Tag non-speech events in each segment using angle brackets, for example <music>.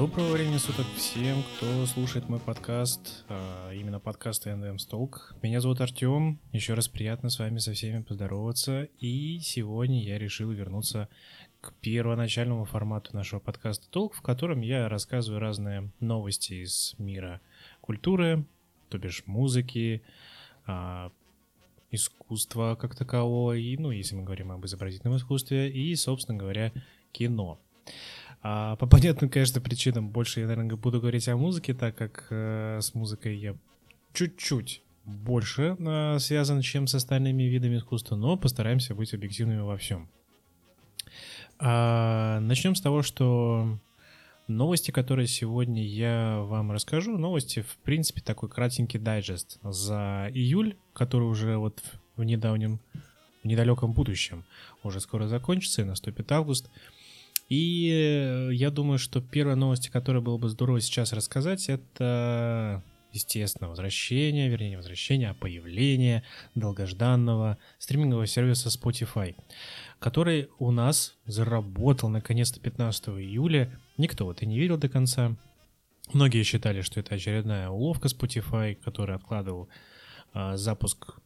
Доброго времени суток всем, кто слушает мой подкаст, а, именно подкаст NDM Talk. Меня зовут Артем, еще раз приятно с вами со всеми поздороваться, и сегодня я решил вернуться к первоначальному формату нашего подкаста Talk, в котором я рассказываю разные новости из мира культуры, то бишь музыки, а, искусства как такового, и, ну, если мы говорим об изобразительном искусстве, и, собственно говоря, кино. А по понятным, конечно, причинам больше я, наверное, буду говорить о музыке, так как э, с музыкой я чуть-чуть больше э, связан, чем с остальными видами искусства, но постараемся быть объективными во всем. А, начнем с того, что новости, которые сегодня я вам расскажу, новости, в принципе, такой кратенький дайджест за июль, который уже вот в недавнем, в недалеком будущем уже скоро закончится и наступит август. И э, я думаю, что первая новость, которую было бы здорово сейчас рассказать, это, естественно, возвращение, вернее, не возвращение, а появление долгожданного стримингового сервиса Spotify, который у нас заработал наконец-то 15 июля. Никто в это не верил до конца. Многие считали, что это очередная уловка Spotify, который откладывал а, запуск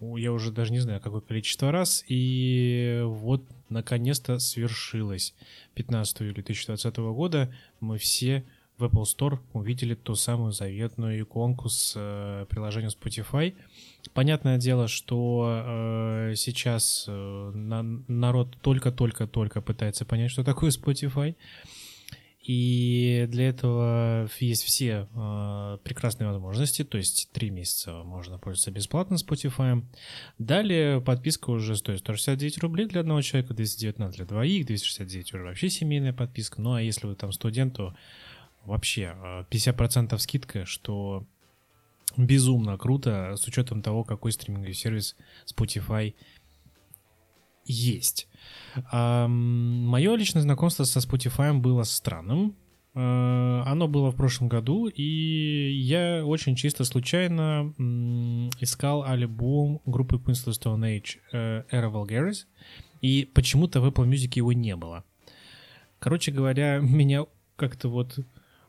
я уже даже не знаю, какое количество раз, и вот наконец-то свершилось. 15 июля 2020 года мы все в Apple Store увидели ту самую заветную иконку с э, приложением Spotify. Понятное дело, что э, сейчас э, на, народ только-только-только пытается понять, что такое Spotify. И для этого есть все э, прекрасные возможности, то есть три месяца можно пользоваться бесплатно Spotify. Далее подписка уже стоит 169 рублей для одного человека, 219 для двоих, 269 уже вообще семейная подписка. Ну а если вы там студент, то вообще 50% э, скидка, что безумно круто с учетом того, какой стриминговый сервис Spotify есть. Мое личное знакомство со Spotify было странным. Э, оно было в прошлом году, и я очень чисто случайно искал альбом группы Queens of Stone Age э, Era Vulgaris, и почему-то в Apple Music его не было. Короче говоря, <laughs> меня как-то вот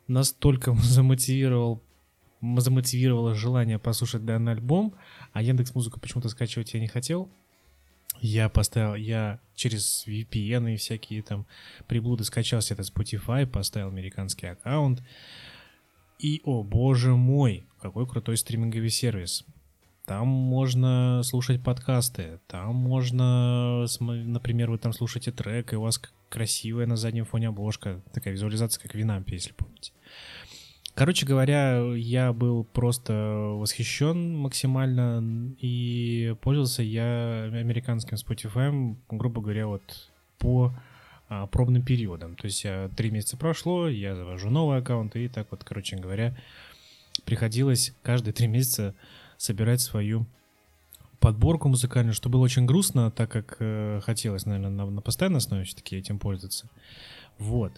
настолько <laughs> замотивировал замотивировало желание послушать данный альбом, а Яндекс Музыку почему-то скачивать я не хотел, я поставил, я через VPN и всякие там приблуды скачал себе этот Spotify, поставил американский аккаунт. И, о боже мой, какой крутой стриминговый сервис. Там можно слушать подкасты, там можно, например, вы там слушаете трек, и у вас красивая на заднем фоне обложка, такая визуализация, как в если помните. Короче говоря, я был просто восхищен максимально, и пользовался я американским Spotify, грубо говоря, вот по а, пробным периодам. То есть я, три месяца прошло, я завожу новый аккаунт, и так вот, короче говоря, приходилось каждые три месяца собирать свою подборку музыкальную, что было очень грустно, так как э, хотелось, наверное, на, на постоянной основе все-таки этим пользоваться. Вот.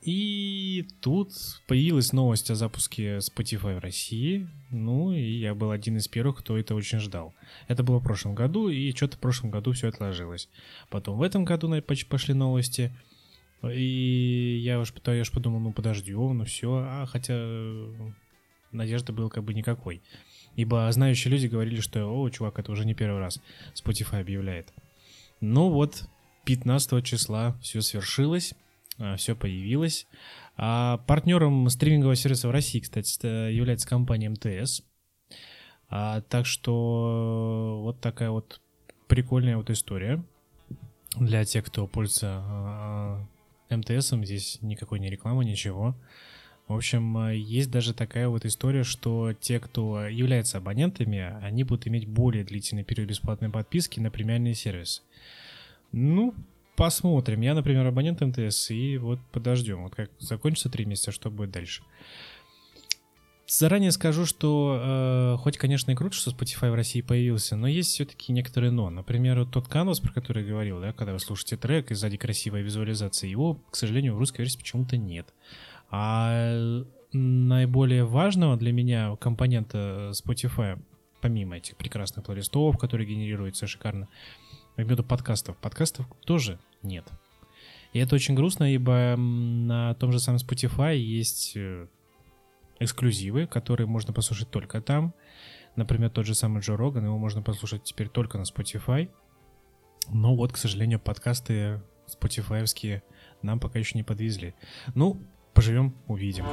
И тут появилась новость о запуске Spotify в России. Ну, и я был один из первых, кто это очень ждал. Это было в прошлом году, и что-то в прошлом году все отложилось. Потом в этом году пошли новости. И я уж, я уж подумал, ну подождем, ну все. А хотя надежды было как бы никакой. Ибо знающие люди говорили, что, о, чувак, это уже не первый раз Spotify объявляет. Ну вот, 15 числа все свершилось. А, все появилось. А партнером стримингового сервиса в России, кстати, является компания МТС. А, так что вот такая вот прикольная вот история для тех, кто пользуется а, МТСом. Здесь никакой не рекламы, ничего. В общем, есть даже такая вот история, что те, кто является абонентами, они будут иметь более длительный период бесплатной подписки на премиальный сервис. Ну, посмотрим. Я, например, абонент МТС, и вот подождем. Вот как закончится три месяца, что будет дальше. Заранее скажу, что э, хоть, конечно, и круто, что Spotify в России появился, но есть все-таки некоторые но. Например, вот тот канвас, про который я говорил, да, когда вы слушаете трек и сзади красивая визуализация, его, к сожалению, в русской версии почему-то нет. А наиболее важного для меня компонента Spotify, помимо этих прекрасных плейлистов, которые генерируются шикарно, имею в виду подкастов. Подкастов тоже нет. И это очень грустно, ибо на том же самом Spotify есть э, эксклюзивы, которые можно послушать только там. Например, тот же самый Джо Роган, его можно послушать теперь только на Spotify. Но вот, к сожалению, подкасты спотифаевские нам пока еще не подвезли. Ну, поживем, увидим.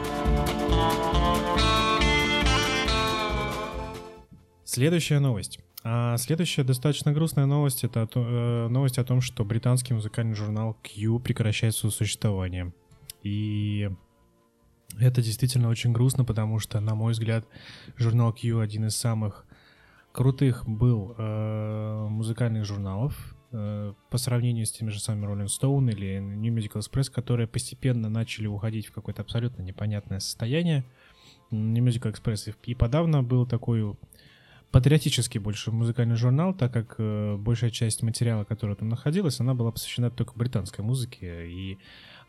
Следующая новость. А следующая достаточно грустная новость это э, новость о том, что британский музыкальный журнал Q прекращает свое существование. И это действительно очень грустно, потому что, на мой взгляд, журнал Q один из самых крутых был э, музыкальных журналов э, по сравнению с теми же самыми Rolling Stone или New Musical Express, которые постепенно начали уходить в какое-то абсолютно непонятное состояние. New Musical Express и подавно был такой патриотический больше музыкальный журнал, так как э, большая часть материала, который там находилась, она была посвящена только британской музыке. И,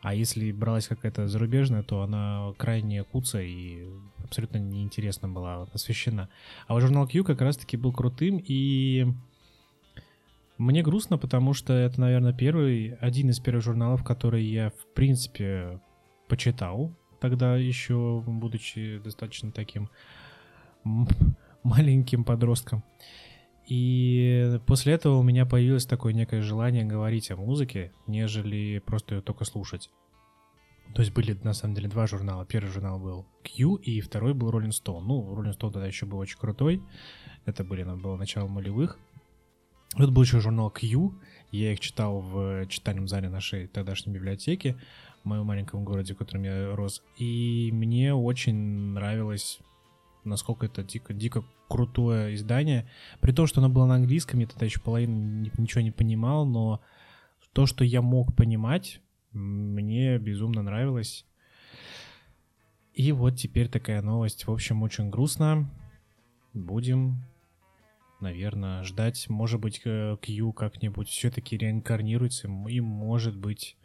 а если бралась какая-то зарубежная, то она крайне куца и абсолютно неинтересно была посвящена. А вот журнал Q как раз-таки был крутым, и мне грустно, потому что это, наверное, первый, один из первых журналов, который я, в принципе, почитал, тогда еще будучи достаточно таким маленьким подростком. И после этого у меня появилось такое некое желание говорить о музыке, нежели просто ее только слушать. То есть были на самом деле два журнала. Первый журнал был Q, и второй был Rolling Stone. Ну, Rolling Stone тогда еще был очень крутой. Это были, было начало нулевых. Вот был еще журнал Q. Я их читал в читальном зале нашей тогдашней библиотеки в моем маленьком городе, в котором я рос. И мне очень нравилось насколько это дико, дико крутое издание. При том, что оно было на английском, я тогда еще половину ничего не понимал, но то, что я мог понимать, мне безумно нравилось. И вот теперь такая новость. В общем, очень грустно. Будем, наверное, ждать. Может быть, Q как-нибудь все-таки реинкарнируется. И, может быть,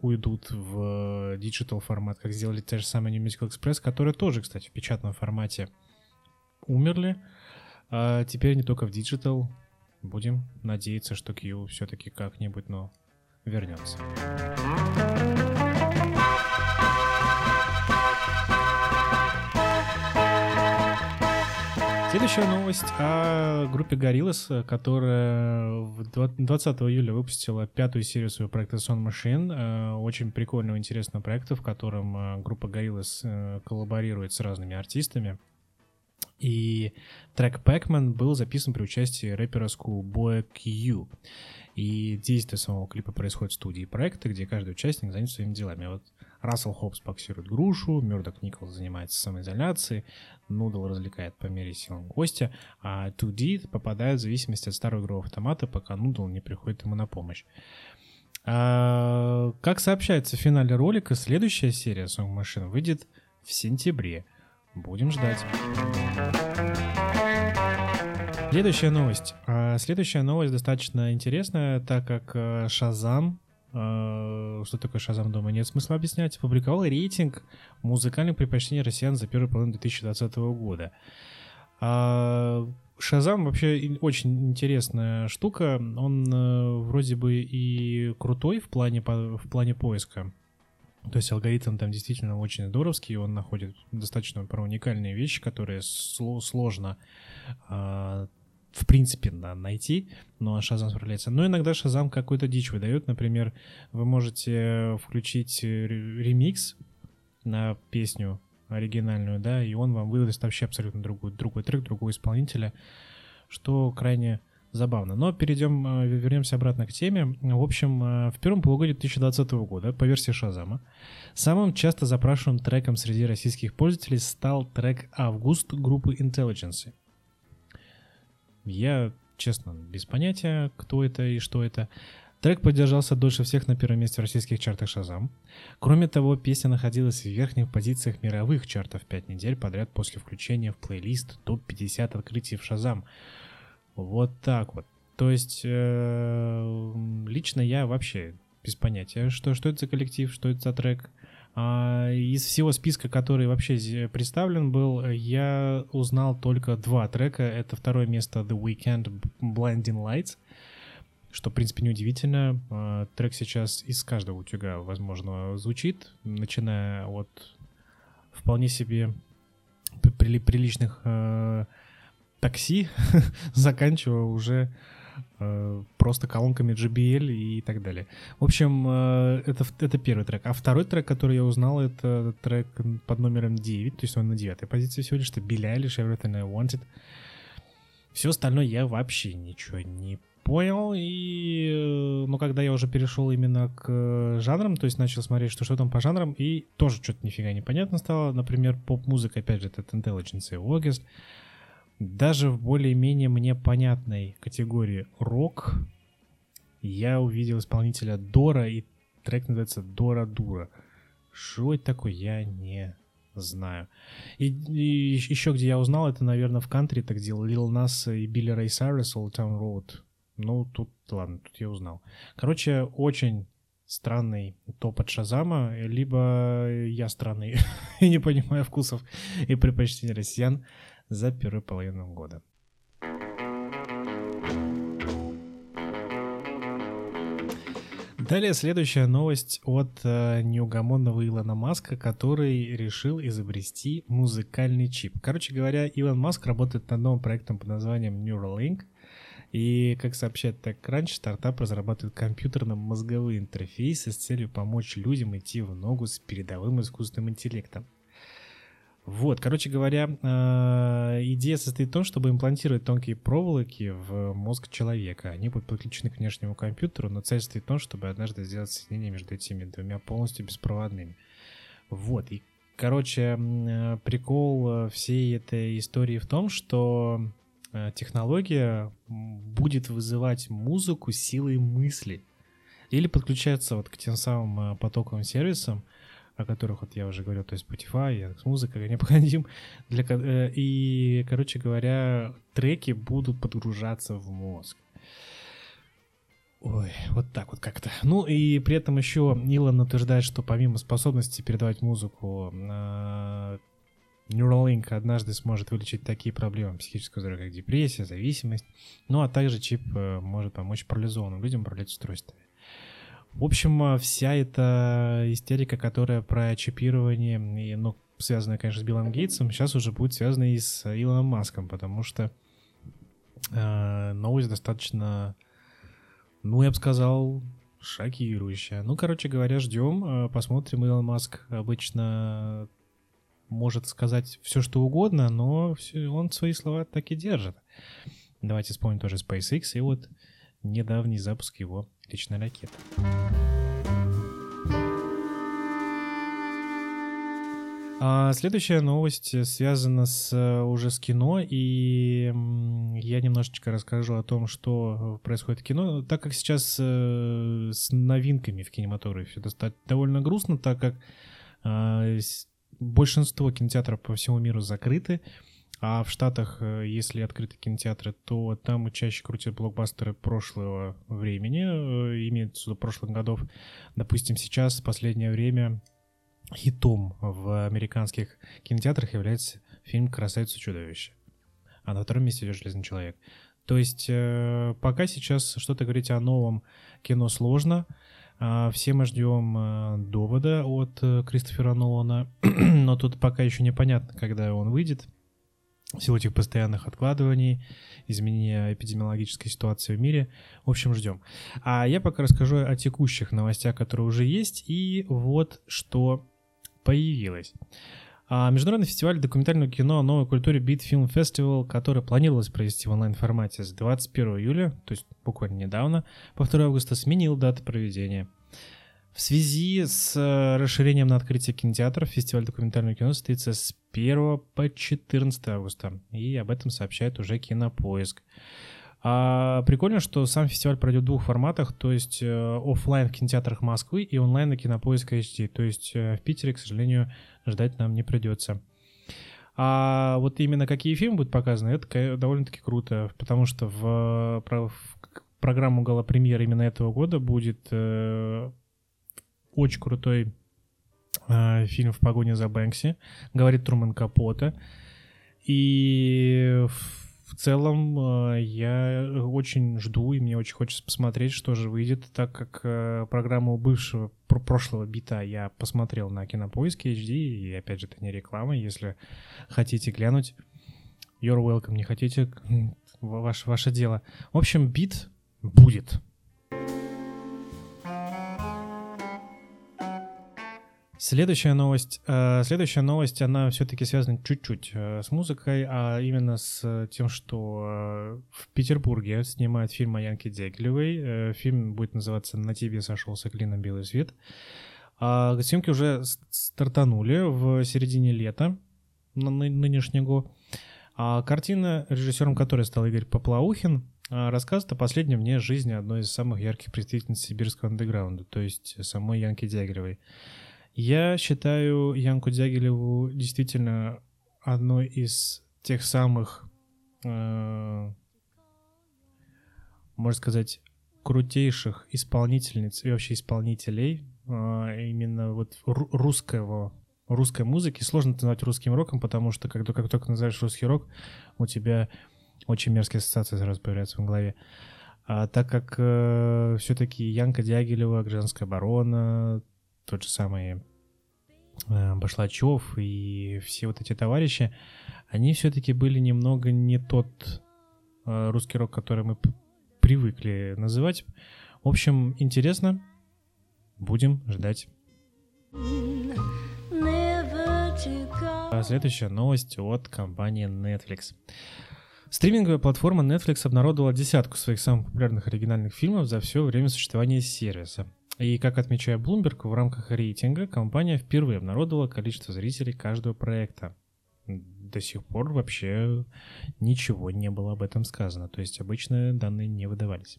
уйдут в digital формат, как сделали те же самые New Musical Express, которые тоже, кстати, в печатном формате умерли. А теперь не только в digital. Будем надеяться, что Q все-таки как-нибудь, но вернется. Следующая новость о группе Gorillaz, которая 20 июля выпустила пятую серию своего проекта Son Machine. Э, очень прикольного, интересного проекта, в котором э, группа Gorillaz э, коллаборирует с разными артистами. И трек Pac-Man был записан при участии рэпера Schoolboy Q. И действие самого клипа происходит в студии проекта, где каждый участник занят своими делами. Вот Рассел Хопс боксирует грушу, Мёрдок Николс занимается самоизоляцией, Нудл развлекает по мере сил гостя, а 2D попадает в зависимости от старого игрового автомата, пока Нудл не приходит ему на помощь. А, как сообщается в финале ролика, следующая серия Song Machine выйдет в сентябре. Будем ждать. Следующая новость. А, следующая новость достаточно интересная, так как Шазам а, что такое Шазам дома, нет смысла объяснять, опубликовал рейтинг музыкальных предпочтений россиян за первую половину 2020 года. А, Шазам вообще очень интересная штука. Он э, вроде бы и крутой в плане, в плане поиска. То есть алгоритм там действительно очень здоровский, он находит достаточно про уникальные вещи, которые сложно а, в принципе, да, найти, но Шазам справляется. Но иногда Шазам какую-то дичь выдает. Например, вы можете включить ремикс на песню оригинальную, да, и он вам выдаст вообще абсолютно другой, другой трек, другого исполнителя, что крайне забавно. Но перейдем, э, вернемся обратно к теме. В общем, э, в первом полугодии 2020 года, по версии Шазама, самым часто запрашиваемым треком среди российских пользователей стал трек «Август» группы Intelligence. Я, честно, без понятия, кто это и что это. Трек поддержался дольше всех на первом месте в российских чартах Шазам. Кроме того, песня находилась в верхних позициях мировых чартов 5 недель подряд после включения в плейлист топ-50 открытий в Шазам. Вот так вот. То есть, э, лично я вообще без понятия, что, что это за коллектив, что это за трек. А, из всего списка, который вообще представлен был, я узнал только два трека. Это второе место The Weekend Blinding Lights. что, в принципе, неудивительно. Э, трек сейчас из каждого утюга, возможно, звучит, начиная от вполне себе приличных э, такси, <laughs> заканчивая уже э, просто колонками JBL и так далее. В общем, э, это, это первый трек. А второй трек, который я узнал, это трек под номером 9, то есть он на девятой позиции всего лишь, это Billie Eilish, Everything I Wanted. Все остальное я вообще ничего не понял, и, э, ну, когда я уже перешел именно к э, жанрам, то есть начал смотреть, что что там по жанрам, и тоже что-то нифига непонятно стало. Например, поп-музыка, опять же, это Intelligence и August. Даже в более-менее мне понятной категории рок я увидел исполнителя Дора, и трек называется Дора Дура. Что это такое, я не знаю. И, и еще где я узнал, это, наверное, в кантри, так где Lil Nas и Билли Рэй Сайрес Old Town Road. Ну, тут, ладно, тут я узнал. Короче, очень странный топ от Шазама, либо я странный <laughs> и не понимаю вкусов и предпочтений россиян за первую половину года. Далее следующая новость от э, неугомонного Илона Маска, который решил изобрести музыкальный чип. Короче говоря, Илон Маск работает над новым проектом под названием Neuralink — и, как сообщает TechCrunch, стартап разрабатывает компьютерно-мозговые интерфейсы с целью помочь людям идти в ногу с передовым искусственным интеллектом. Вот, короче говоря, э, идея состоит в том, чтобы имплантировать тонкие проволоки в мозг человека. Они будут подключены к внешнему компьютеру, но цель состоит в том, чтобы однажды сделать соединение между этими двумя полностью беспроводными. Вот, и, короче, э, прикол всей этой истории в том, что Э, технология будет вызывать музыку силой мысли. Или подключаться вот к тем самым э, потоковым сервисам, о которых вот я уже говорил, то есть Spotify, Яндекс.Музыка, необходим <laughs> для... Э, и, короче говоря, треки будут подгружаться в мозг. Ой, вот так вот как-то. Ну и при этом еще Илон утверждает, что помимо способности передавать музыку, Neuralink однажды сможет вылечить такие проблемы психического здоровья, как депрессия, зависимость, ну а также чип э, может помочь парализованным людям управлять устройствами. В общем, э, вся эта истерика, которая про чипирование, и, ну, связанная, конечно, с Биллом Гейтсом, сейчас уже будет связана и с Илоном Маском, потому что э, новость достаточно, ну, я бы сказал, шокирующая. Ну, короче говоря, ждем, э, посмотрим. Илон Маск обычно может сказать все, что угодно, но он свои слова так и держит. Давайте вспомним тоже SpaceX и вот недавний запуск его личной ракеты. А следующая новость связана с, уже с кино, и я немножечко расскажу о том, что происходит в кино, так как сейчас э, с новинками в кинематографе довольно грустно, так как а, большинство кинотеатров по всему миру закрыты, а в Штатах, э, если открыты кинотеатры, то там чаще крутят блокбастеры прошлого времени, э, имеется в виду прошлых годов. Допустим, сейчас, в последнее время, хитом в американских кинотеатрах является фильм «Красавица и чудовище», а на втором месте идет «Железный человек». То есть э, пока сейчас что-то говорить о новом кино сложно, а, все мы ждем довода от Кристофера Нолана, <clears throat> но тут пока еще непонятно, когда он выйдет. В силу этих постоянных откладываний, изменения эпидемиологической ситуации в мире. В общем, ждем. А я пока расскажу о текущих новостях, которые уже есть, и вот что появилось. А Международный фестиваль документального кино о новой культуре Beat Film Festival, который планировалось провести в онлайн-формате с 21 июля, то есть буквально недавно, по 2 августа, сменил дату проведения. В связи с э, расширением на открытие кинотеатров фестиваль документального кино состоится с 1 по 14 августа, и об этом сообщает уже Кинопоиск. А прикольно, что сам фестиваль пройдет в двух форматах, то есть э, офлайн в кинотеатрах Москвы и онлайн на Кинопоиск HD. То есть э, в Питере, к сожалению, ждать нам не придется. А вот именно какие фильмы будут показаны, это довольно-таки круто, потому что в, в программу гала-премьер именно этого года будет э, очень крутой э, фильм «В погоне за Бэнкси», говорит Труман Капота. И в целом э, я очень жду, и мне очень хочется посмотреть, что же выйдет, так как э, программу бывшего прошлого бита я посмотрел на Кинопоиске HD, и опять же, это не реклама, если хотите глянуть, you're welcome, не хотите, ваше, ваше дело. В общем, бит будет. Следующая новость. Э, следующая новость, она все-таки связана чуть-чуть э, с музыкой, а именно с тем, что э, в Петербурге снимают фильм о Янке Дягилевой. Фильм будет называться «На тебе сошелся клином белый свет». А съемки уже стартанули в середине лета нынешнего. А картина, режиссером которой стал Игорь Поплаухин, рассказывает о последнем дне жизни одной из самых ярких представительниц сибирского андеграунда, то есть самой Янки Дягилевой. Я считаю Янку Дягилеву действительно одной из тех самых, э, можно сказать, крутейших исполнительниц и вообще исполнителей э, именно вот русского русской музыки. Сложно это назвать русским роком, потому что когда как только называешь русский рок, у тебя очень мерзкие ассоциации сразу появляются в голове. А так как э, все-таки Янка Дягилева, Гражданская оборона, тот же самый Башлачев и все вот эти товарищи, они все-таки были немного не тот э, русский рок, который мы привыкли называть. В общем, интересно. Будем ждать. А следующая новость от компании Netflix. Стриминговая платформа Netflix обнародовала десятку своих самых популярных оригинальных фильмов за все время существования сервиса. И как отмечает Bloomberg, в рамках рейтинга компания впервые обнародовала количество зрителей каждого проекта. До сих пор вообще ничего не было об этом сказано, то есть обычные данные не выдавались.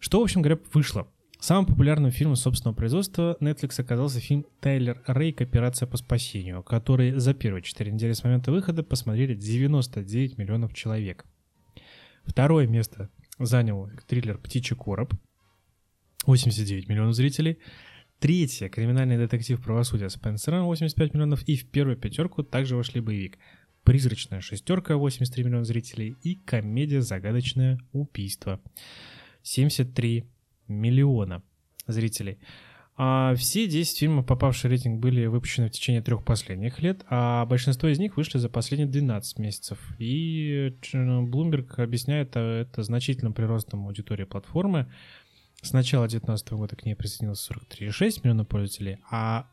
Что, в общем говоря, вышло? Самым популярным фильмом собственного производства Netflix оказался фильм «Тайлер Рейк. Операция по спасению», который за первые 4 недели с момента выхода посмотрели 99 миллионов человек. Второе место занял триллер «Птичий короб», 89 миллионов зрителей. Третье, криминальный детектив правосудия Спенсера, 85 миллионов. И в первую пятерку также вошли боевик «Призрачная шестерка», 83 миллиона зрителей. И комедия «Загадочное убийство», 73 миллиона зрителей. А все 10 фильмов, попавшие в рейтинг, были выпущены в течение трех последних лет, а большинство из них вышли за последние 12 месяцев. И Bloomberg объясняет это значительным приростом аудитории платформы, с начала 2019 года к ней присоединилось 43,6 миллиона пользователей, а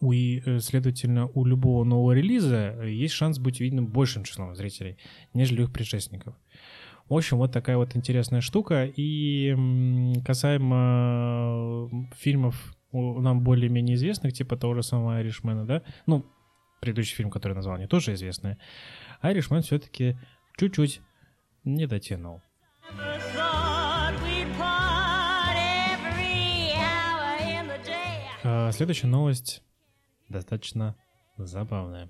у, э, следовательно, у любого нового релиза есть шанс быть видным большим числом зрителей, нежели их предшественников. В общем, вот такая вот интересная штука. И касаемо фильмов нам более-менее известных, типа того же самого Айришмена, да, ну, предыдущий фильм, который назвал, не тоже известный, Айришмен все-таки чуть-чуть не дотянул. А, следующая новость достаточно забавная.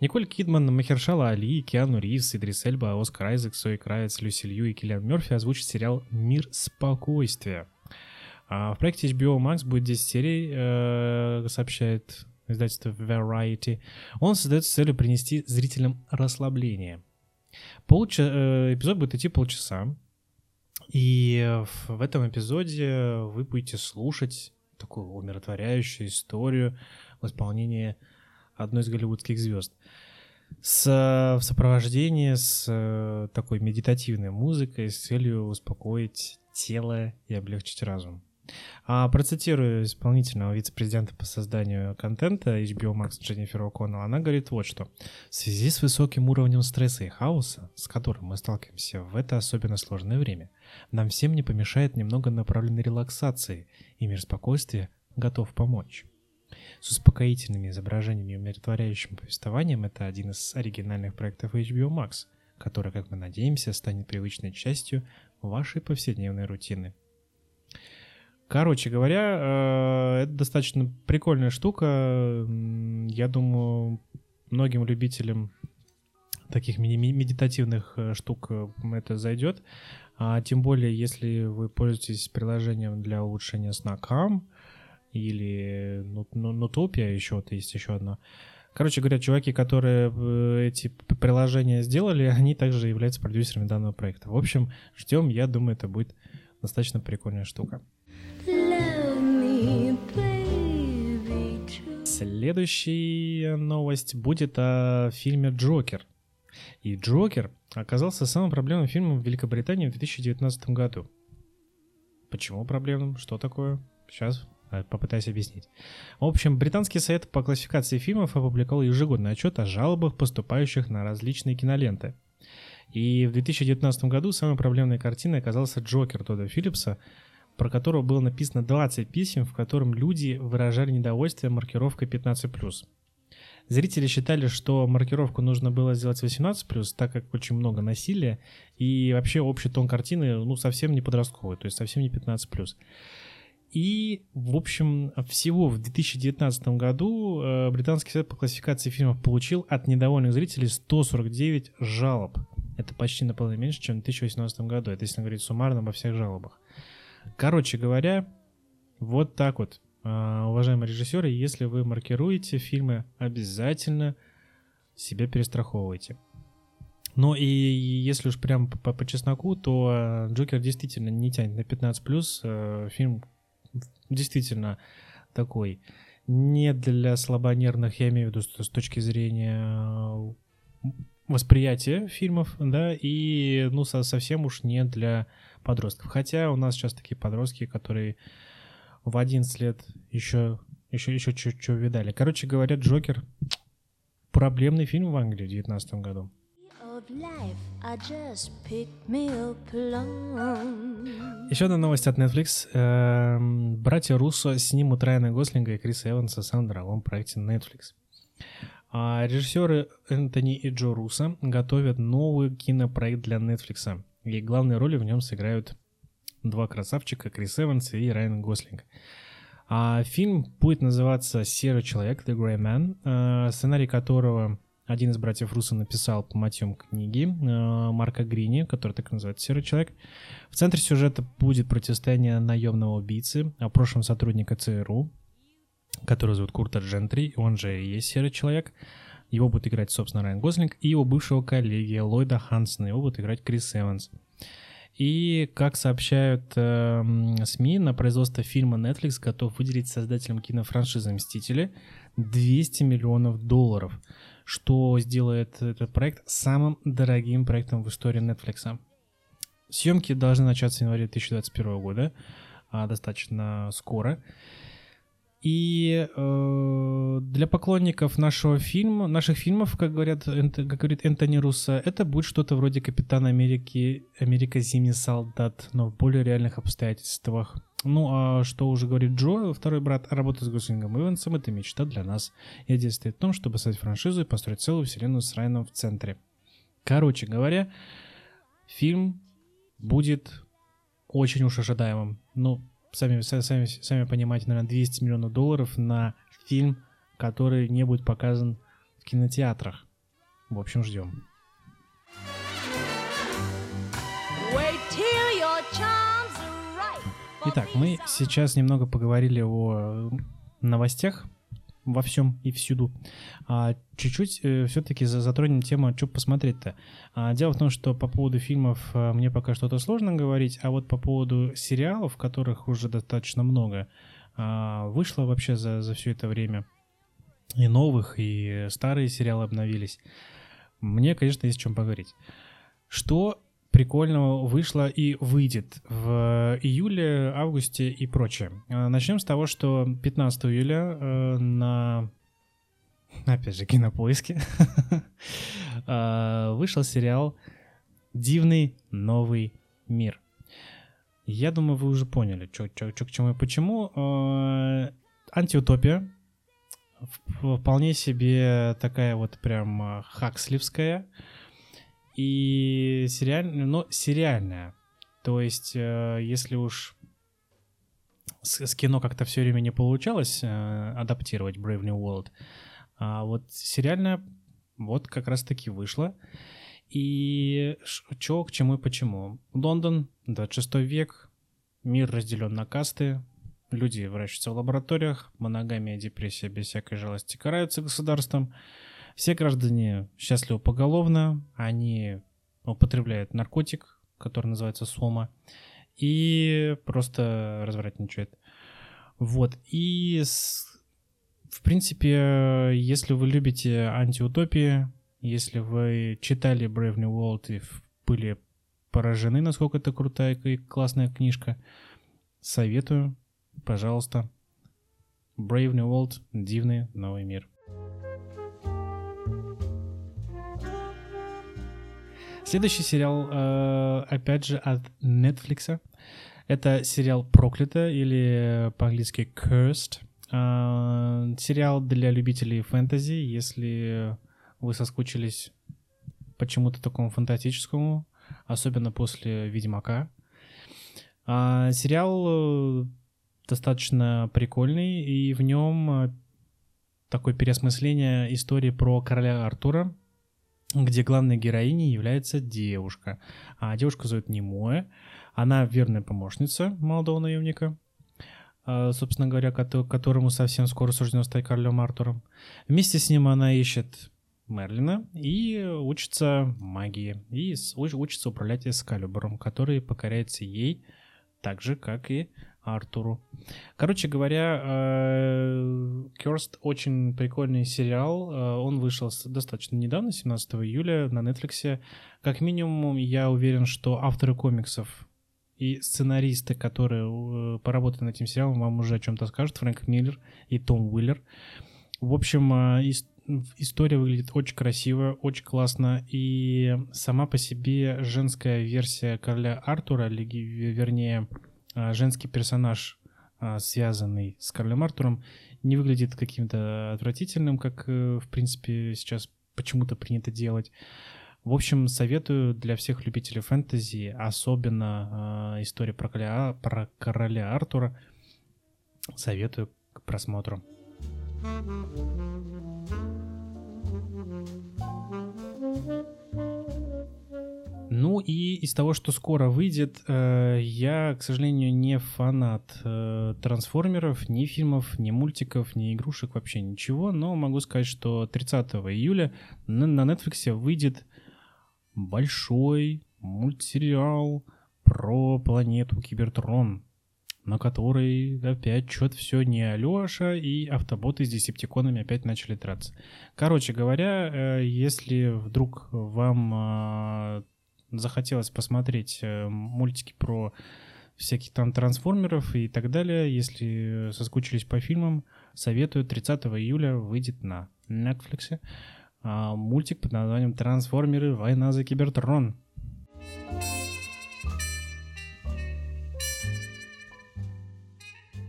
Николь Кидман, Махершала Али, Киану Ривз, Идрис Эльба, Оскар Айзек, Сой Кравец, Люси Лью и Киллиан Мерфи озвучат сериал «Мир спокойствия». А в проекте HBO Max будет 10 серий, э, сообщает издательство Variety. Он создается с целью принести зрителям расслабление. Полча... Э, эпизод будет идти полчаса. И в этом эпизоде вы будете слушать такую умиротворяющую историю в исполнении одной из голливудских звезд. С, в сопровождении с э, такой медитативной музыкой с целью успокоить тело и облегчить разум. А процитирую исполнительного вице-президента по созданию контента HBO Max Дженнифер О'Коннелл. Она говорит вот что. В связи с высоким уровнем стресса и хаоса, с которым мы сталкиваемся в это особенно сложное время, нам всем не помешает немного направленной релаксации, и мир спокойствия готов помочь. С успокоительными изображениями и умиротворяющим повествованием это один из оригинальных проектов HBO Max, который, как мы надеемся, станет привычной частью вашей повседневной рутины. Короче говоря, э, это достаточно прикольная штука. Я думаю, многим любителям таких медитативных э, штук э, это зайдет. А тем более, если вы пользуетесь приложением для улучшения сна Calm или Nutopia, еще вот есть еще одно, Короче говоря, чуваки, которые э, эти приложения сделали, <laughs> они также являются продюсерами данного проекта. В общем, ждем, я думаю, это будет достаточно прикольная штука. Следующая новость будет о фильме «Джокер». И «Джокер» оказался самым проблемным фильмом в Великобритании в 2019 году. Почему проблемным? Что такое? Сейчас э, попытаюсь объяснить. В общем, британский сайт по классификации фильмов опубликовал ежегодный отчет о жалобах, поступающих на различные киноленты. И в 2019 году самой проблемной картиной оказался «Джокер» Тодда Филлипса, про которого было написано 20 писем, в котором люди выражали недовольствие маркировкой 15+. Зрители считали, что маркировку нужно было сделать 18+, так как очень много насилия, и вообще общий тон картины, ну, совсем не подростковый, то есть совсем не 15+. И, в общем, всего в 2019 году э, британский совет по классификации фильмов получил от недовольных зрителей 149 жалоб. Это почти наполовину меньше, чем в 2018 году. Это если говорить суммарно обо всех жалобах. Короче говоря, вот так вот, уважаемые режиссеры, если вы маркируете фильмы, обязательно себя перестраховывайте. Ну и если уж прям по, по чесноку, то а, Джокер действительно не тянет на 15+. А, фильм действительно такой не для слабонервных, я имею в виду с точки зрения восприятия фильмов, да, и ну совсем уж не для подростков. Хотя у нас сейчас такие подростки, которые в 11 лет еще, еще, еще что видали. Короче говоря, Джокер проблемный фильм в Англии в 2019 году. Еще одна новость от Netflix. Эм, братья Руссо снимут Райана Гослинга и Криса Эванса с в новом проекте Netflix. А режиссеры Энтони и Джо Руссо готовят новый кинопроект для Netflix. И главные роли в нем сыграют два красавчика, Крис Эванс и Райан Гослинг. А фильм будет называться «Серый человек», The Grey Man, э, сценарий которого один из братьев Руссо написал по мотивам книги э, Марка Грини, который так и называется «Серый человек». В центре сюжета будет противостояние наемного убийцы, а прошлом сотрудника ЦРУ, который зовут Курта Джентри, он же и есть «Серый человек», его будет играть, собственно, Райан Гослинг, и его бывшего коллеги Ллойда Хансона, его будет играть Крис Эванс. И, как сообщают э, СМИ, на производство фильма Netflix готов выделить создателям кинофраншизы «Мстители» 200 миллионов долларов, что сделает этот проект самым дорогим проектом в истории Netflix. Съемки должны начаться в январе 2021 года, а достаточно скоро. И э, для поклонников нашего фильма, наших фильмов, как говорят, как говорит Энтони Руссо, это будет что-то вроде Капитана Америки, Америка Зимний солдат, но в более реальных обстоятельствах. Ну, а что уже говорит Джо, второй брат, работа с Гослингом Ивансом — это мечта для нас. И действует в том, чтобы создать франшизу и построить целую вселенную с Райаном в центре. Короче говоря, фильм будет очень уж ожидаемым. Ну, сами, сами, сами понимаете, наверное, 200 миллионов долларов на фильм, который не будет показан в кинотеатрах. В общем, ждем. Итак, мы сейчас немного поговорили о новостях, во всем и всюду. А, чуть-чуть э, все-таки затронем тему, что посмотреть-то. А, дело в том, что по поводу фильмов а, мне пока что-то сложно говорить, а вот по поводу сериалов, которых уже достаточно много, а, вышло вообще за, за все это время. И новых, и старые сериалы обновились. Мне, конечно, есть о чем поговорить. Что прикольного вышло и выйдет в июле, августе и прочее. А, начнем с того, что 15 июля э, на опять же, кинопоиске, а, <laughs> вышел сериал «Дивный новый мир». Я думаю, вы уже поняли, что к чему и почему. Антиутопия. Вполне себе такая вот прям хаксливская и сериальная, но сериальная. То есть, э, если уж с, с кино как-то все время не получалось э, адаптировать Brave New World, а вот сериальная вот как раз-таки вышла. И что, к чему и почему. Лондон, 26 век, мир разделен на касты, люди вращаются в лабораториях, моногамия, депрессия без всякой жалости караются государством. Все граждане счастливы поголовно, они употребляют наркотик, который называется сома, и просто развратничают. Вот, и с, в принципе, если вы любите антиутопии, если вы читали Brave New World и были поражены, насколько это крутая и классная книжка, советую, пожалуйста. Brave New World, дивный новый мир. Следующий сериал, э, опять же, от Netflix. Это сериал «Проклято» или по-английски «Cursed». Э, сериал для любителей фэнтези, если вы соскучились почему-то такому фантастическому, особенно после «Ведьмака». Сериал э, достаточно прикольный, и в нем э, такое переосмысление истории про короля Артура, где главной героиней является девушка. А девушку зовут Немоя. Она верная помощница молодого наемника, а, собственно говоря, которому совсем скоро суждено стать королем Артуром. Вместе с ним она ищет Мерлина и учится магии, и учится управлять эскалибуром, который покоряется ей так же, как и Артуру. Короче говоря, Cursed очень прикольный сериал. Э, он вышел достаточно недавно, 17 июля на Netflix. Как минимум, я уверен, что авторы комиксов и сценаристы, которые э, поработали над этим сериалом, вам уже о чем-то скажут. Фрэнк Миллер и Том Уиллер. В общем, э, история выглядит очень красиво, очень классно, и сама по себе женская версия короля Артура, вернее, женский персонаж, а, связанный с королем Артуром, не выглядит каким-то отвратительным, как, э, в принципе, сейчас почему-то принято делать. В общем, советую для всех любителей фэнтези, особенно э, история про короля, про короля Артура, советую к просмотру. Ну и из того, что скоро выйдет, э, я, к сожалению, не фанат э, трансформеров, ни фильмов, ни мультиков, ни игрушек, вообще ничего, но могу сказать, что 30 июля на, Netflix выйдет большой мультсериал про планету Кибертрон, на которой опять что-то все не Алеша, и автоботы с десептиконами опять начали драться. Короче говоря, э, если вдруг вам захотелось посмотреть э, мультики про всяких там трансформеров и так далее, если соскучились по фильмам, советую. 30 июля выйдет на Netflix а, мультик под названием «Трансформеры. Война за Кибертрон».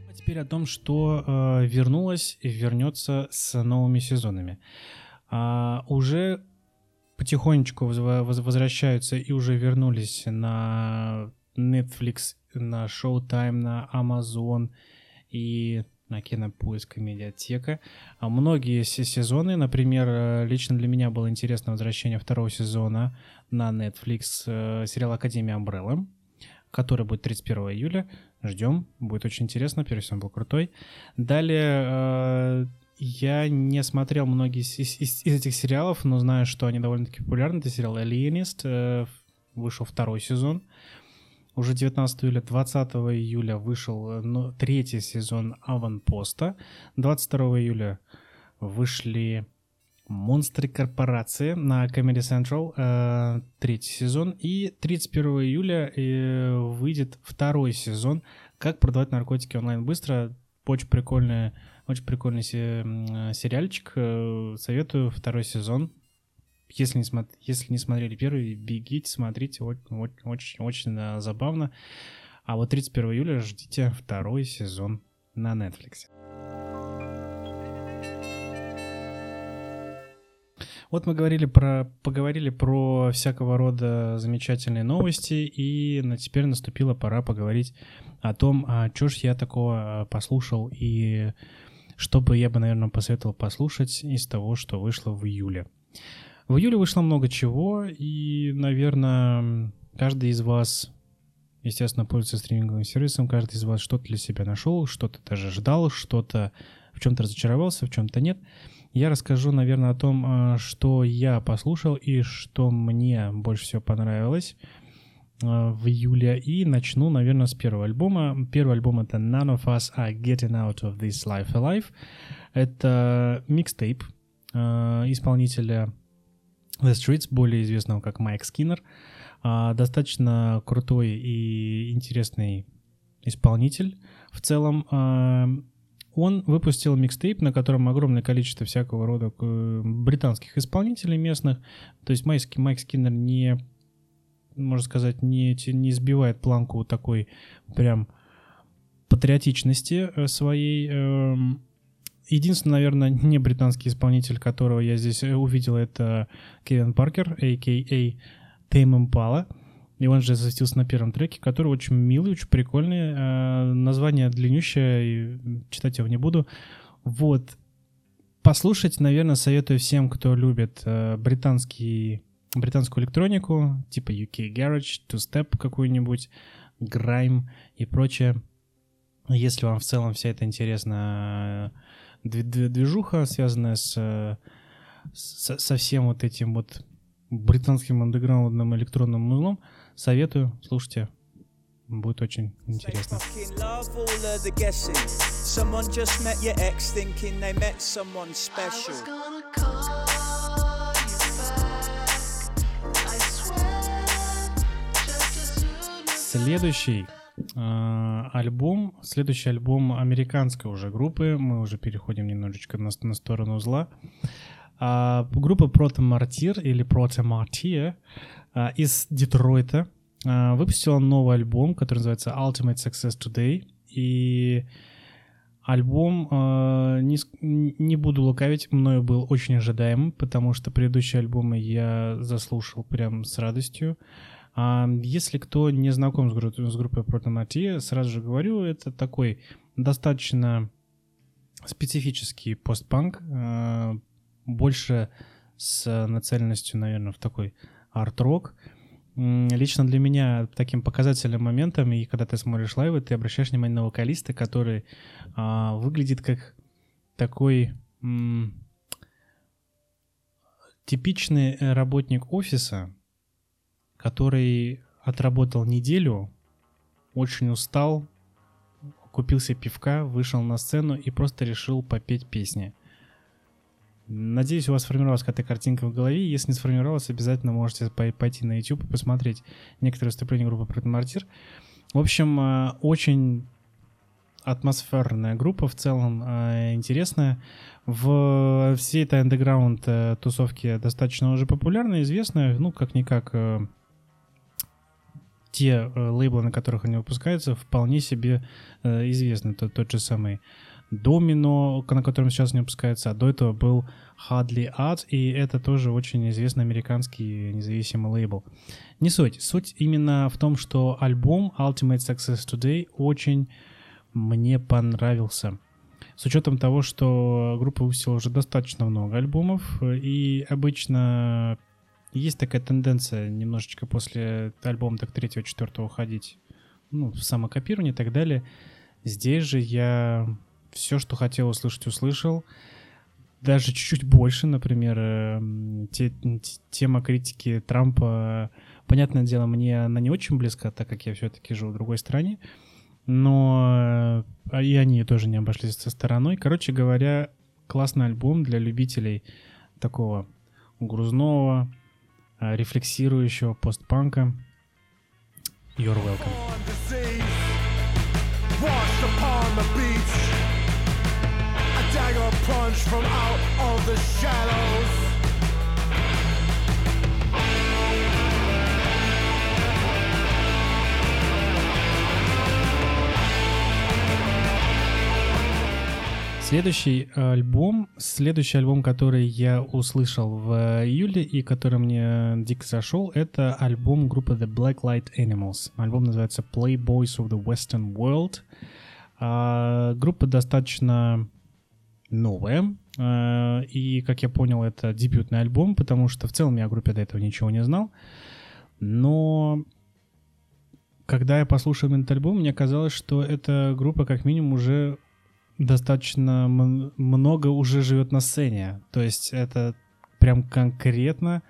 А теперь о том, что э, вернулось и вернется с новыми сезонами. А, уже потихонечку возвращаются и уже вернулись на Netflix, на Showtime, на Amazon и на Кинопоиск и Медиатека. А многие сезоны, например, лично для меня было интересно возвращение второго сезона на Netflix э, сериала Академия Umbrella, который будет 31 июля. Ждем, будет очень интересно, первый сезон был крутой. Далее э, я не смотрел многие из, из, из этих сериалов, но знаю, что они довольно-таки популярны. Это сериал «Alienist», э, вышел второй сезон. Уже 19 июля, 20 июля вышел ну, третий сезон «Аванпоста». 22 июля вышли «Монстры корпорации» на Comedy Central, э, третий сезон. И 31 июля э, выйдет второй сезон «Как продавать наркотики онлайн быстро». Очень прикольная очень прикольный сериальчик. Э, советую второй сезон. Если не, смо... Если не смотрели первый, бегите, смотрите. Очень, очень, очень забавно. А вот 31 июля ждите второй сезон на Netflix. Вот мы говорили про, поговорили про всякого рода замечательные новости, и теперь наступила пора поговорить о том, а что ж я такого а, послушал и что бы я бы, наверное, посоветовал послушать из того, что вышло в июле. В июле вышло много чего, и, наверное, каждый из вас естественно, пользуется стриминговым сервисом. Каждый из вас что-то для себя нашел, что-то даже ждал, что-то в чем-то разочаровался, в чем-то нет. Я расскажу, наверное, о том, э, что я послушал и что мне больше всего понравилось в июле. И начну, наверное, с первого альбома. Первый альбом — это None of Us Are Getting Out of This Life Alive. Это микстейп э, исполнителя The Streets, более известного как Майк Скиннер. А, достаточно крутой и интересный исполнитель. В целом, а, он выпустил микстейп, на котором огромное количество всякого рода э, британских исполнителей местных. То есть Майк, Майк Скиннер не, можно сказать, не, не сбивает планку такой прям патриотичности э, своей. Эм, единственный, наверное, не британский исполнитель, которого я здесь э, увидел, это Кевин Паркер, а.к.а. Тейм Импала. И он же засветился на первом треке, который очень милый, очень прикольный. Э, название длиннющее, читать его не буду. Вот. Послушать, наверное, советую всем, кто любит британский, британскую электронику, типа UK Garage, Two Step какую-нибудь, Grime и прочее. Если вам в целом вся эта интересная э, движуха, связанная с, э, с, со всем вот этим вот британским андеграундным электронным узлом. Советую, слушайте, будет очень интересно. Следующий э, альбом, следующий альбом американской уже группы, мы уже переходим немножечко на, на сторону зла. А, группа Martyr или Martyr а, из Детройта а, выпустила новый альбом, который называется Ultimate Success Today. И альбом, а, не, не буду лукавить, мною был очень ожидаемым, потому что предыдущие альбомы я заслушал прям с радостью. Если кто не знаком с, с группой Martyr, сразу же говорю, это такой достаточно специфический постпанк, больше с нацеленностью, наверное, в такой арт-рок. Лично для меня таким показательным моментом, и когда ты смотришь лайвы, ты обращаешь внимание на вокалиста, который а, выглядит как такой типичный работник офиса, который отработал неделю, очень устал, купил себе пивка, вышел на сцену и просто решил попеть песни. Надеюсь, у вас сформировалась какая-то картинка в голове. Если не сформировалась, обязательно можете пойти на YouTube и посмотреть некоторые выступления группы Протомартир. В общем, э, очень атмосферная группа в целом, э, интересная. В всей этой андеграунд э, тусовке достаточно уже популярная, известная. Ну, как-никак те лейблы, на которых они выпускаются, вполне себе известны. Тот, тот же самый Домино, на котором сейчас не выпускается, а до этого был Hardly Art, и это тоже очень известный американский независимый лейбл. Не суть. Суть именно в том, что альбом Ultimate Success Today очень мне понравился. С учетом того, что группа выпустила уже достаточно много альбомов, и обычно есть такая тенденция немножечко после альбома так третьего, четвертого ходить ну, в самокопирование и так далее. Здесь же я все, что хотел услышать, услышал. Даже чуть-чуть больше, например, эм, те, тема критики Трампа, понятное дело, мне она не очень близка, так как я все-таки живу в другой стране, но э, и они тоже не обошлись со стороной. Короче говоря, классный альбом для любителей такого грузного, рефлексирующего постпанка. You're welcome. Следующий альбом, следующий альбом, который я услышал в июле и который мне дико зашел, это альбом группы The Black Light Animals. Альбом называется Playboys of the Western World. А, группа достаточно новое. Э, и, как я понял, это дебютный альбом, потому что в целом я о группе до этого ничего не знал. Но когда я послушал этот альбом, мне казалось, что эта группа как минимум уже достаточно много уже живет на сцене. То есть это прям конкретно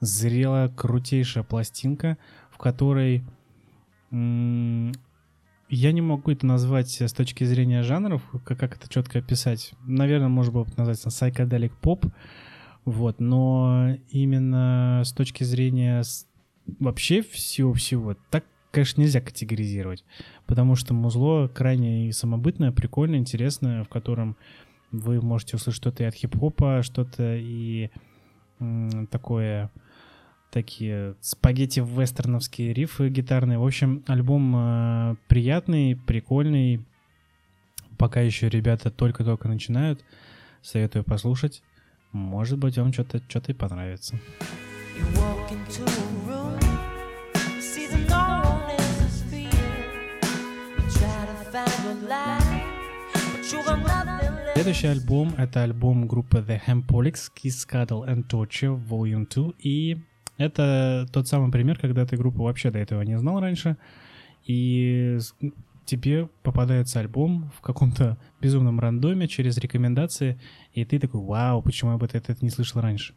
зрелая, крутейшая пластинка, в которой я не могу это назвать с точки зрения жанров, как, как это четко описать. Наверное, можно было бы назвать psychedelic поп, вот, но именно с точки зрения вообще всего-всего, так, конечно, нельзя категоризировать, потому что музло крайне самобытное, прикольное, интересное, в котором вы можете услышать что-то и от хип-хопа, что-то и такое такие спагетти-вестерновские рифы гитарные. В общем, альбом э, приятный, прикольный. Пока еще ребята только-только начинают. Советую послушать. Может быть, вам что-то что и понравится. Следующий альбом — это альбом группы The Hempolix, Kiss, Cuddle and Torture Volume 2. И это тот самый пример, когда ты группу вообще до этого не знал раньше, и тебе попадается альбом в каком-то безумном рандоме через рекомендации, и ты такой, вау, почему я бы это, это не слышал раньше?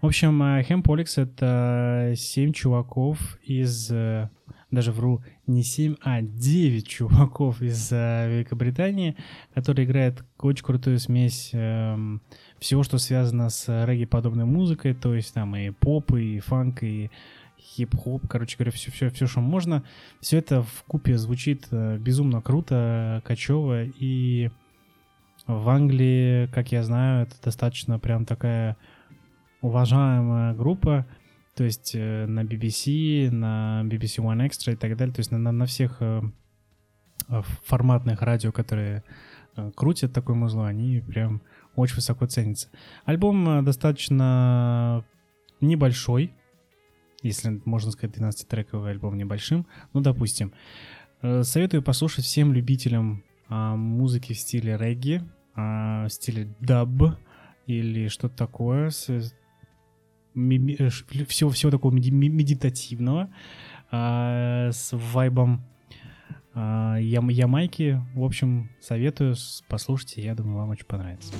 В общем, Хемполикс — это семь чуваков из э, даже вру, не 7, а 9 чуваков из э, Великобритании, которые играют очень крутую смесь э, всего, что связано с регги-подобной музыкой, то есть там и поп, и фанк, и хип-хоп, короче говоря, все, все, все, что можно. Все это в купе звучит э, безумно круто, качево, и в Англии, как я знаю, это достаточно прям такая уважаемая группа, то есть э, на BBC, на BBC One Extra и так далее, то есть на, на всех э, форматных радио, которые э, крутят такой музло, они прям очень высоко ценятся. Альбом достаточно небольшой, если можно сказать 12-трековый альбом небольшим, ну, допустим. Советую послушать всем любителям а, музыки в стиле регги, а, в стиле даб или что-то такое, Э, всего, всего такого медитативного, а, с вайбом а, ям, Ямайки. В общем, советую, послушайте, я думаю, вам очень понравится.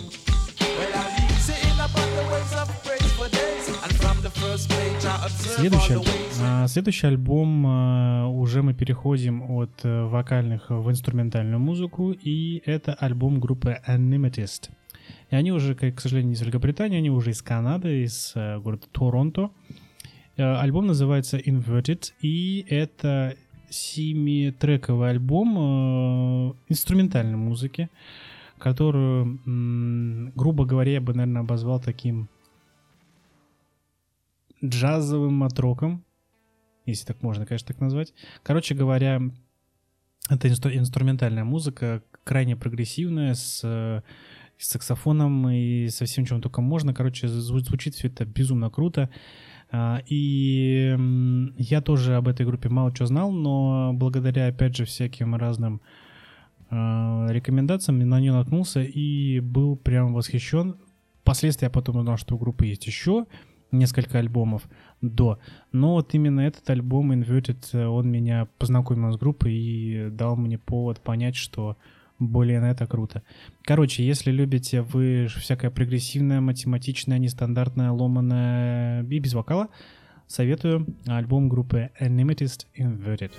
Следующий. А, следующий альбом уже мы переходим от э, вокальных в инструментальную музыку, и это альбом группы Animatist. И они уже, к сожалению, не из Великобритании, они уже из Канады, из э, города Торонто. Э, альбом называется Inverted, и это семитрековый альбом э, инструментальной музыки, которую, грубо говоря, я бы, наверное, обозвал таким джазовым матроком, если так можно, конечно, так назвать. Короче говоря, это инстру- инструментальная музыка, крайне прогрессивная, с с саксофоном и со всем, чем только можно. Короче, звучит все это безумно круто. А, и я тоже об этой группе мало чего знал, но благодаря, опять же, всяким разным а, рекомендациям на нее наткнулся и был прям восхищен. Впоследствии я потом узнал, что у группы есть еще несколько альбомов до. Но вот именно этот альбом Inverted, он меня познакомил с группой и дал мне повод понять, что Блин, это круто. Короче, если любите вы всякое прогрессивное, математичное, нестандартное, ломаное и без вокала, советую альбом группы Animatist Inverted.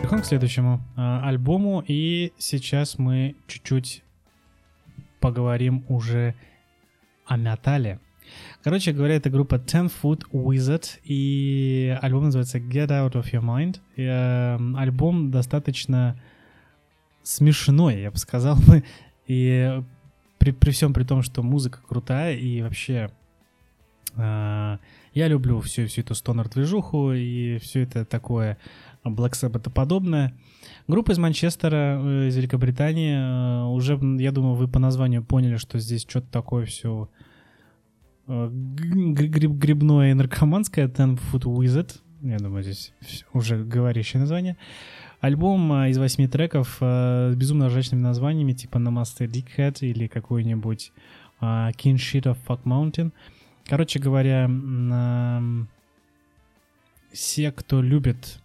Переходим к следующему э, альбому, и сейчас мы чуть-чуть поговорим уже о металле. Короче говоря, это группа Ten Foot Wizard, и альбом называется Get Out of Your Mind. И, э, альбом достаточно смешной, я бы сказал. И при, при всем при том, что музыка крутая, и вообще э, я люблю всю, всю эту стонер-движуху, и все это такое Black Sabbath подобное. Группа из Манчестера, э, из Великобритании. Э, уже, я думаю, вы по названию поняли, что здесь что-то такое все э, гриб грибное и наркоманское. Ten Foot Wizard. Я думаю, здесь уже говорящее название. Альбом из восьми треков с безумно ржачными названиями, типа Namaste Dickhead или какой-нибудь King Shit of Fuck Mountain. Короче говоря, все, кто любит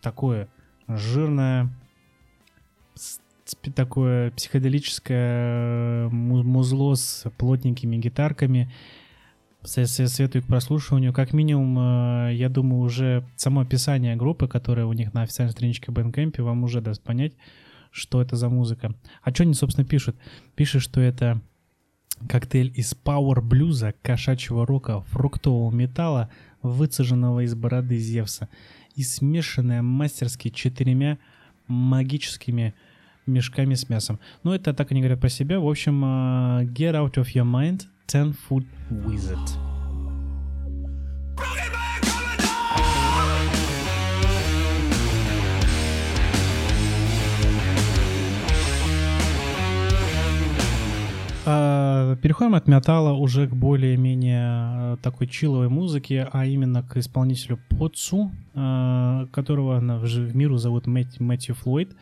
такое жирное, такое психоделическое музло с плотненькими гитарками, советую к прослушиванию. Как минимум, э, я думаю, уже само описание группы, которая у них на официальной страничке Bandcamp, вам уже даст понять, что это за музыка. А что они, собственно, пишут? Пишут, что это коктейль из пауэр-блюза, кошачьего рока, фруктового металла, выцеженного из бороды Зевса и смешанная мастерски четырьмя магическими мешками с мясом. Но это так они говорят про себя. В общем, uh, Get Out of Your Mind, 10 Foot Wizard. А, переходим от металла уже к более-менее э, такой чиловой музыке, а именно к исполнителю Потсу, э, которого в миру зовут Мэтью Флойд.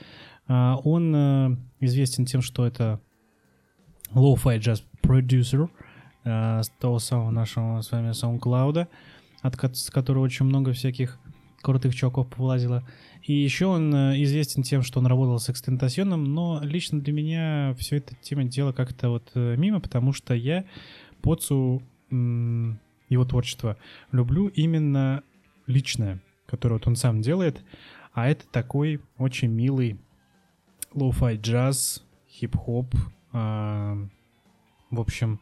А, он э, известен тем, что это low-fi jazz продюсер с того самого нашего с вами SoundCloud, от которого очень много всяких крутых чуваков повлазило. И еще он э, известен тем, что он работал с экстентасионом, но лично для меня все это тема дела как-то вот э, мимо, потому что я Поцу, его творчество люблю именно личное, которое вот он сам делает, а это такой очень милый lo-fi джаз, хип-хоп, а, в общем,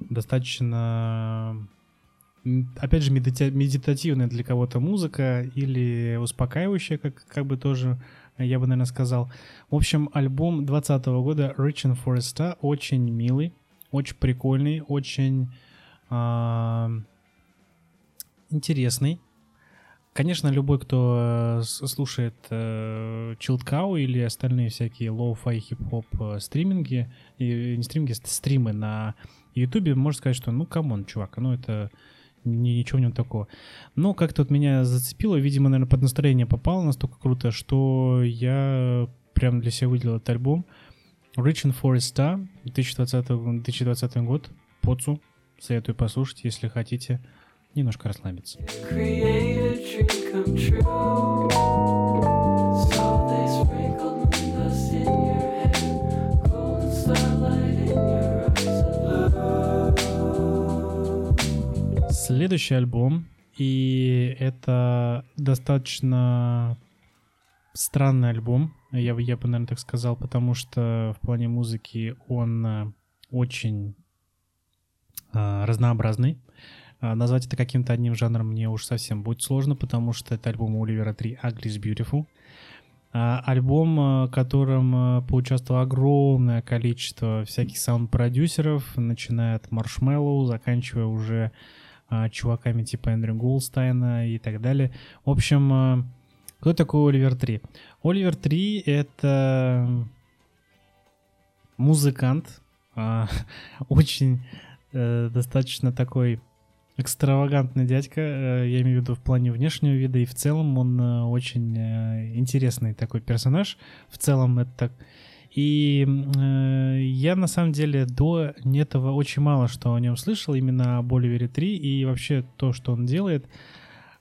достаточно опять же, медитативная для кого-то музыка или успокаивающая, как, как бы тоже я бы, наверное, сказал. В общем, альбом 2020 года Reaching for a Star очень милый, очень прикольный, очень э, интересный. Конечно, любой, кто э, слушает э, Cow или остальные всякие lo-fi хип-хоп э, стриминги, и, не стриминги, стримы на YouTube, может сказать, что ну come on, чувак, ну это ничего не такого. Но как-то вот меня зацепило, видимо, наверное, под настроение попало настолько круто, что я прям для себя выделил этот альбом. Reaching for a Star, 2020, 2020 год, Поцу. Советую послушать, если хотите немножко расслабиться. Следующий альбом, и это достаточно странный альбом, я, я бы, наверное, так сказал, потому что в плане музыки он э, очень э, разнообразный. Э, назвать это каким-то одним жанром мне уж совсем будет сложно, потому что это альбом Оливера 3 Ugly is Beautiful. Э, альбом, в котором поучаствовало огромное количество всяких саунд-продюсеров, начиная от Marshmallow, заканчивая уже а, чуваками типа Эндрю Голстайна и так далее. В общем, а, кто такой Оливер 3? Оливер 3 — это музыкант, а, <laughs> очень э, достаточно такой экстравагантный дядька, э, я имею в виду в плане внешнего вида, и в целом он э, очень интересный такой персонаж. В целом это так и э, я на самом деле до этого очень мало что о нем слышал, именно об Оливере 3 и вообще то, что он делает.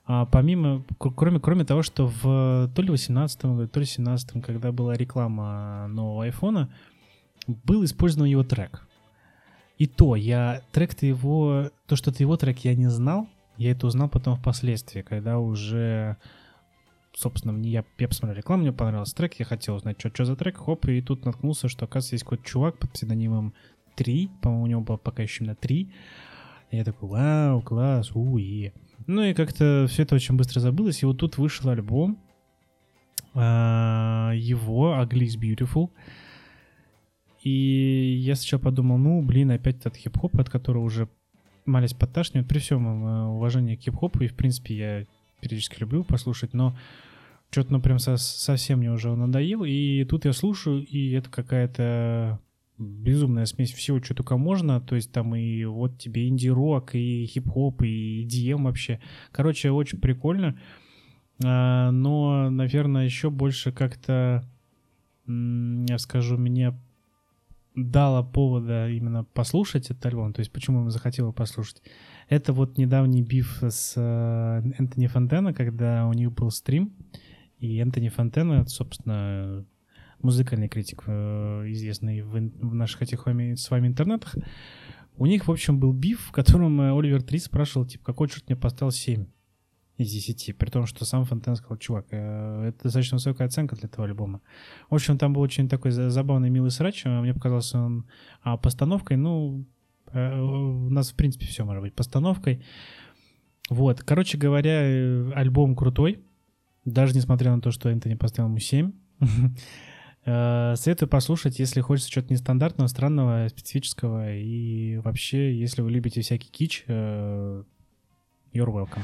А, помимо, кроме, кроме того, что в то ли 18 году, то ли 17 когда была реклама нового айфона, был использован его трек. И то, я трек-то его, то, что это его трек, я не знал, я это узнал потом впоследствии, когда уже собственно, мне, я, я посмотрел рекламу, мне понравился трек, я хотел узнать, что, что за трек, хоп, и тут наткнулся, что, оказывается, есть какой-то чувак под псевдонимом 3, по-моему, у него было пока еще именно 3, и я такой, вау, класс, уи. Ну и как-то все это очень быстро забылось, и вот тут вышел альбом, а, его, Ugly is Beautiful, и я сначала подумал, ну, блин, опять этот хип-хоп, от которого уже малец подташнивает, при всем э, уважении к хип-хопу, и, в принципе, я периодически люблю послушать, но что-то, ну, прям со совсем мне уже надоел, и тут я слушаю, и это какая-то безумная смесь всего, что только можно, то есть там и вот тебе инди-рок, и хип-хоп, и EDM вообще. Короче, очень прикольно. А, но, наверное, еще больше как-то, я скажу, мне дало повода именно послушать этот альбом, то есть почему я захотел его послушать. Это вот недавний биф с э, Энтони Фонтена, когда у них был стрим, и Энтони Фонтена, собственно, музыкальный критик, э, известный в, в наших этих с вами интернетах, у них, в общем, был биф, в котором э, Оливер Три спрашивал, типа, какой черт мне поставил 7 из 10, при том, что сам Фонтен сказал, чувак, э, это достаточно высокая оценка для этого альбома. В общем, там был очень такой забавный, милый срач, а мне показался он а, постановкой, ну, у нас, в принципе, все может быть постановкой. Вот, короче говоря, альбом крутой, даже несмотря на то, что Энтони поставил ему 7. <laughs> Э, советую послушать, если хочется чего-то нестандартного, странного, специфического. И вообще, если вы любите всякий кич, э, you're welcome.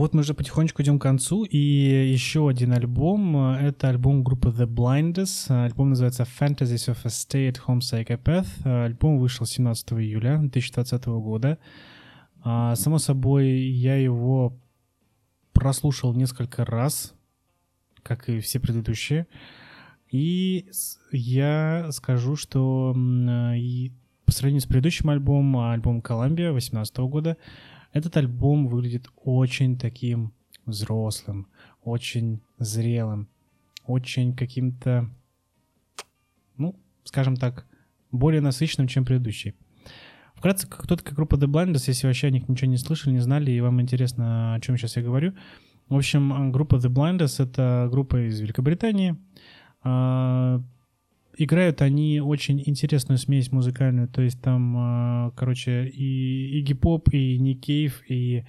Вот мы уже потихонечку идем к концу, и еще один альбом. Это альбом группы The Blinders. Альбом называется Fantasies of a Stay-at-Home Psychopath. Альбом вышел 17 июля 2020 года. А, само собой, я его прослушал несколько раз, как и все предыдущие. И я скажу, что и по сравнению с предыдущим альбомом, альбом Columbia 2018 года, этот альбом выглядит очень таким взрослым, очень зрелым, очень каким-то, ну, скажем так, более насыщенным, чем предыдущий. Вкратце, кто такая группа The Blinders, если вообще о них ничего не слышали, не знали, и вам интересно, о чем сейчас я говорю. В общем, группа The Blinders — это группа из Великобритании. А, играют они очень интересную смесь музыкальную, то есть там, а, короче, и, и гип-поп, и Ник Кейв, и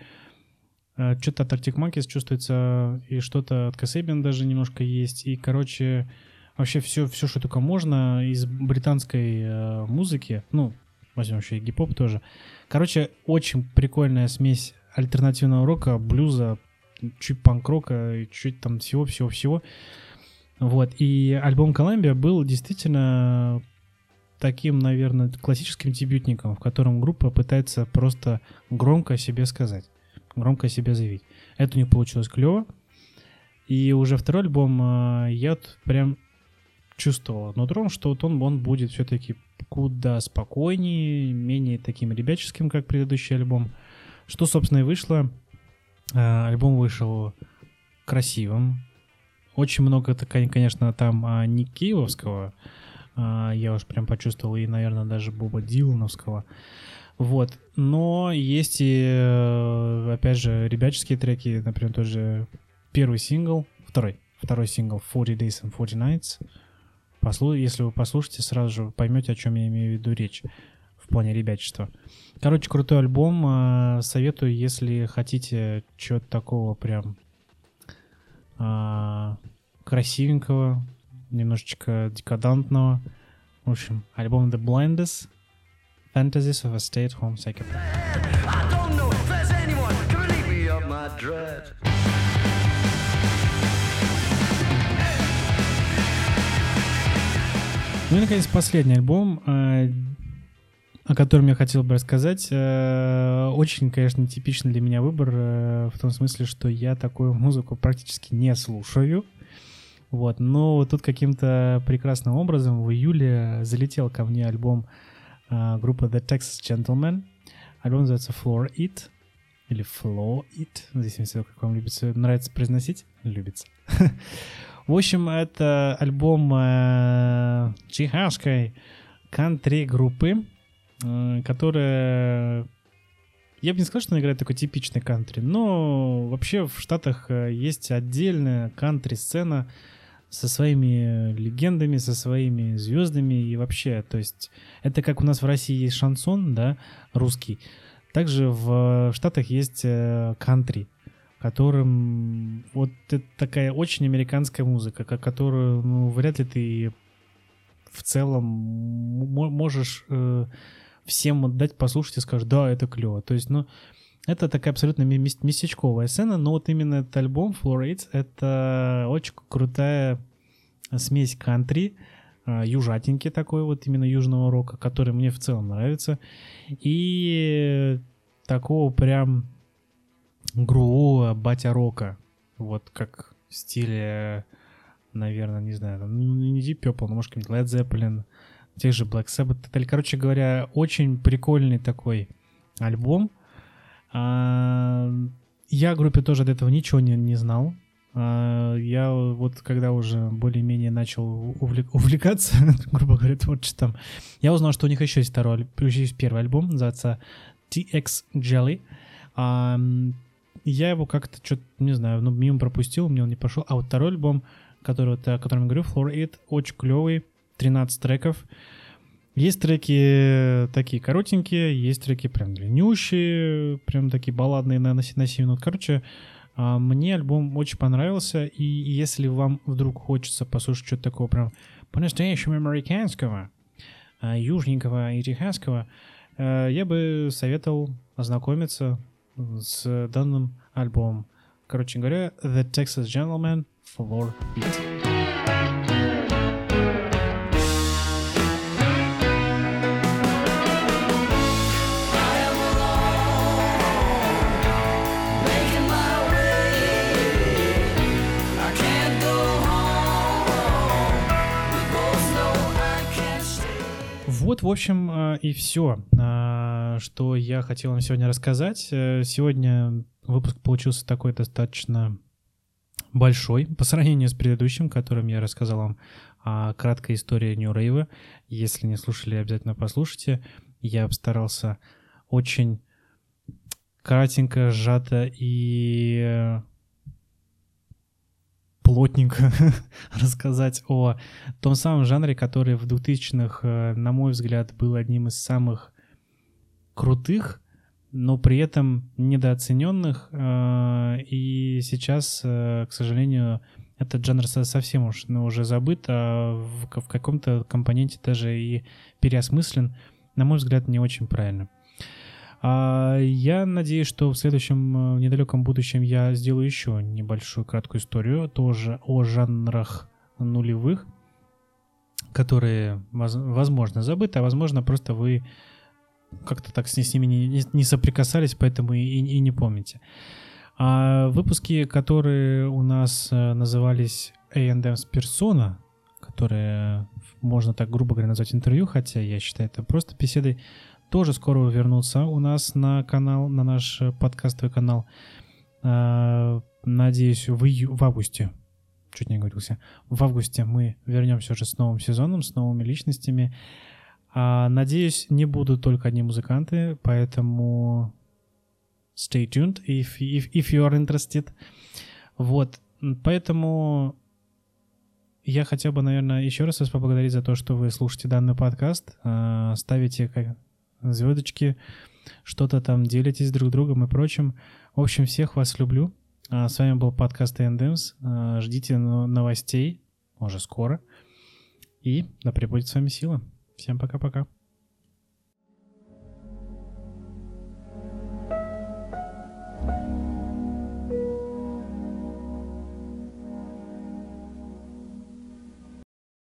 а, что-то от Arctic Monkeys чувствуется, и что-то от Касебин даже немножко есть, и, короче, вообще все, все, что только можно из британской э, музыки, ну, возьмем еще и гип-поп тоже. Короче, очень прикольная смесь альтернативного рока, блюза, чуть панк-рока, чуть там всего-всего-всего. Вот, и альбом Columbia был действительно таким, наверное, классическим дебютником, в котором группа пытается просто громко о себе сказать, громко о себе заявить. Это у них получилось клево. И уже второй альбом э, я прям чувствовал нутром, что вот он, он будет все-таки куда спокойнее, менее таким ребяческим, как предыдущий альбом. Что, собственно, и вышло. Э, альбом вышел красивым, очень много, конечно, там а, не киевского, а, я уж прям почувствовал, и, наверное, даже Боба Дилановского. Вот. Но есть и, э, опять же, ребяческие треки, например, тоже первый сингл, второй, второй сингл 40 Days and 40 Nights. Послу... Если вы послушаете, сразу же поймете, о чем я имею в виду речь в плане ребячества. Короче, крутой альбом. А, советую, если хотите чего-то такого прям а, красивенького, немножечко декадантного. В общем, альбом The Blindest Fantasies of a Stay-at-Home Psychopath. Ну и, наконец, последний альбом. А, о котором я хотел бы рассказать. Э, очень, конечно, типичный для меня выбор, э, в том смысле, что я такую музыку практически не слушаю. Вот, но тут каким-то прекрасным образом в июле залетел ко мне альбом э, группы The Texas Gentlemen. Альбом называется Floor It или Floor It, здесь не знаю, как вам любится, нравится произносить, любится. <laughs> В общем, это альбом э, чихашской кантри-группы, Э, которая... Я бы не сказал, что она играет такой типичный кантри, но вообще в Штатах э, есть отдельная кантри-сцена со своими легендами, со своими звездами и вообще, то есть это как у нас в России есть шансон, да, русский, также в Штатах есть э, кантри, которым вот это такая очень американская музыка, которую, ну, вряд ли ты в целом можешь всем отдать, послушать и скажут, да, это клево. То есть, ну, это такая абсолютно местечковая сцена, но вот именно этот альбом Floor Aids — это очень крутая смесь кантри, э, южатенький такой вот, именно южного рока, который мне в целом нравится, и такого прям груового батя-рока, вот как в стиле, наверное, не знаю, ну, не Deep Purple, но может какой-нибудь Led Zeppelin, тех же Black Sabbath. Короче говоря, очень прикольный такой альбом. А, я о группе тоже до этого ничего не, не знал. А, я вот когда уже более-менее начал увлекаться, <laughs> грубо говоря, творчеством, я узнал, что у них еще есть второй, еще есть первый альбом, называется TX Jelly. Я его как-то что-то, не знаю, ну, мимо пропустил, мне он не пошел. А вот второй альбом, который, вот, о котором я говорю, Floor It, очень клевый, 13 треков. Есть треки такие коротенькие, есть треки прям длиннющие, прям такие балладные на, на 7 минут. Короче, а, мне альбом очень понравился, и если вам вдруг хочется послушать что-то такого прям по-настоящему американского, а, южненького и техасского, а, я бы советовал ознакомиться с данным альбомом. Короче говоря, The Texas Gentleman Floor Beat. Вот, в общем, э, и все, э, что я хотел вам сегодня рассказать. Э, сегодня выпуск получился такой достаточно большой по сравнению с предыдущим, которым я рассказал вам о краткой истории Нью Рейва. Если не слушали, обязательно послушайте. Я постарался очень кратенько, сжато и плотненько <laughs> рассказать о том самом жанре, который в 2000-х, э, на мой взгляд, был одним из самых крутых, но при этом недооцененных. Э, и сейчас, э, к сожалению, этот жанр совсем уж ну, уже забыт, а в, в каком-то компоненте даже и переосмыслен. На мой взгляд, не очень правильно. А я надеюсь, что в следующем э, недалеком будущем я сделаю еще небольшую краткую историю, тоже о жанрах нулевых, которые, возможно, забыты, а возможно, просто вы как-то так с, ними не, не соприкасались, поэтому и, и не помните. А выпуски, которые у нас э, назывались A&M's Persona, которые можно так грубо говоря назвать интервью, хотя я считаю это просто беседой, тоже скоро вернутся у нас на канал, на наш э, подкастовый канал. А, надеюсь, в, ию... в августе, чуть не говорился, в августе мы вернемся уже с новым сезоном, с новыми личностями. А, надеюсь, не будут только одни музыканты, поэтому stay tuned if, if, if you are interested. Вот, поэтому я хотел бы, наверное, еще раз вас поблагодарить за то, что вы слушаете данный подкаст, а, ставите звездочки, что-то там делитесь друг другом и прочим. В общем, всех вас люблю. А, с вами был подкаст A&M's. А, ждите новостей уже скоро. И да пребудет с вами сила. Всем пока-пока.